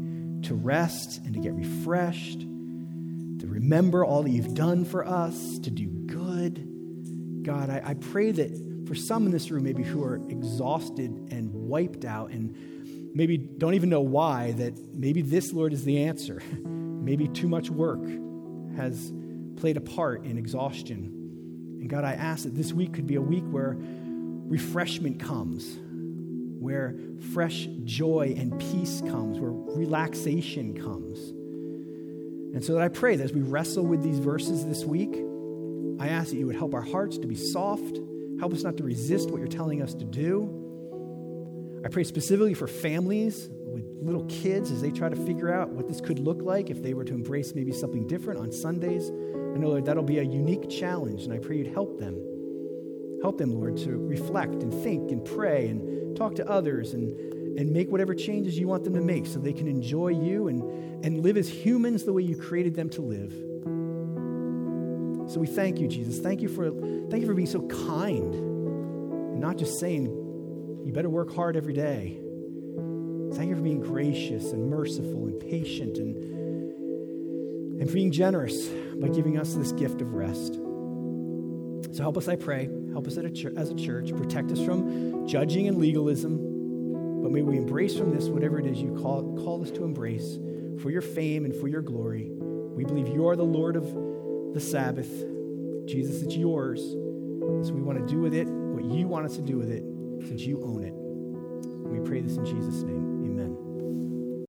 Speaker 1: to rest and to get refreshed, to remember all that you've done for us, to do good. God, I, I pray that for some in this room, maybe who are exhausted and wiped out and maybe don't even know why, that maybe this, Lord, is the answer. *laughs* maybe too much work has played a part in exhaustion. And God, I ask that this week could be a week where refreshment comes, where fresh joy and peace comes, where relaxation comes. And so that I pray that as we wrestle with these verses this week, I ask that you would help our hearts to be soft, help us not to resist what you're telling us to do. I pray specifically for families little kids as they try to figure out what this could look like if they were to embrace maybe something different on Sundays. I know, Lord, that'll be a unique challenge, and I pray you'd help them. Help them, Lord, to reflect and think and pray and talk to others and, and make whatever changes you want them to make so they can enjoy you and, and live as humans the way you created them to live. So we thank you, Jesus. Thank you for, thank you for being so kind and not just saying, you better work hard every day. Thank you for being gracious and merciful and patient and, and for being generous by giving us this gift of rest. So help us, I pray. Help us as a church. Protect us from judging and legalism. But may we embrace from this whatever it is you call, call us to embrace for your fame and for your glory. We believe you are the Lord of the Sabbath. Jesus, it's yours. So we want to do with it what you want us to do with it since you own it. We pray this in Jesus' name.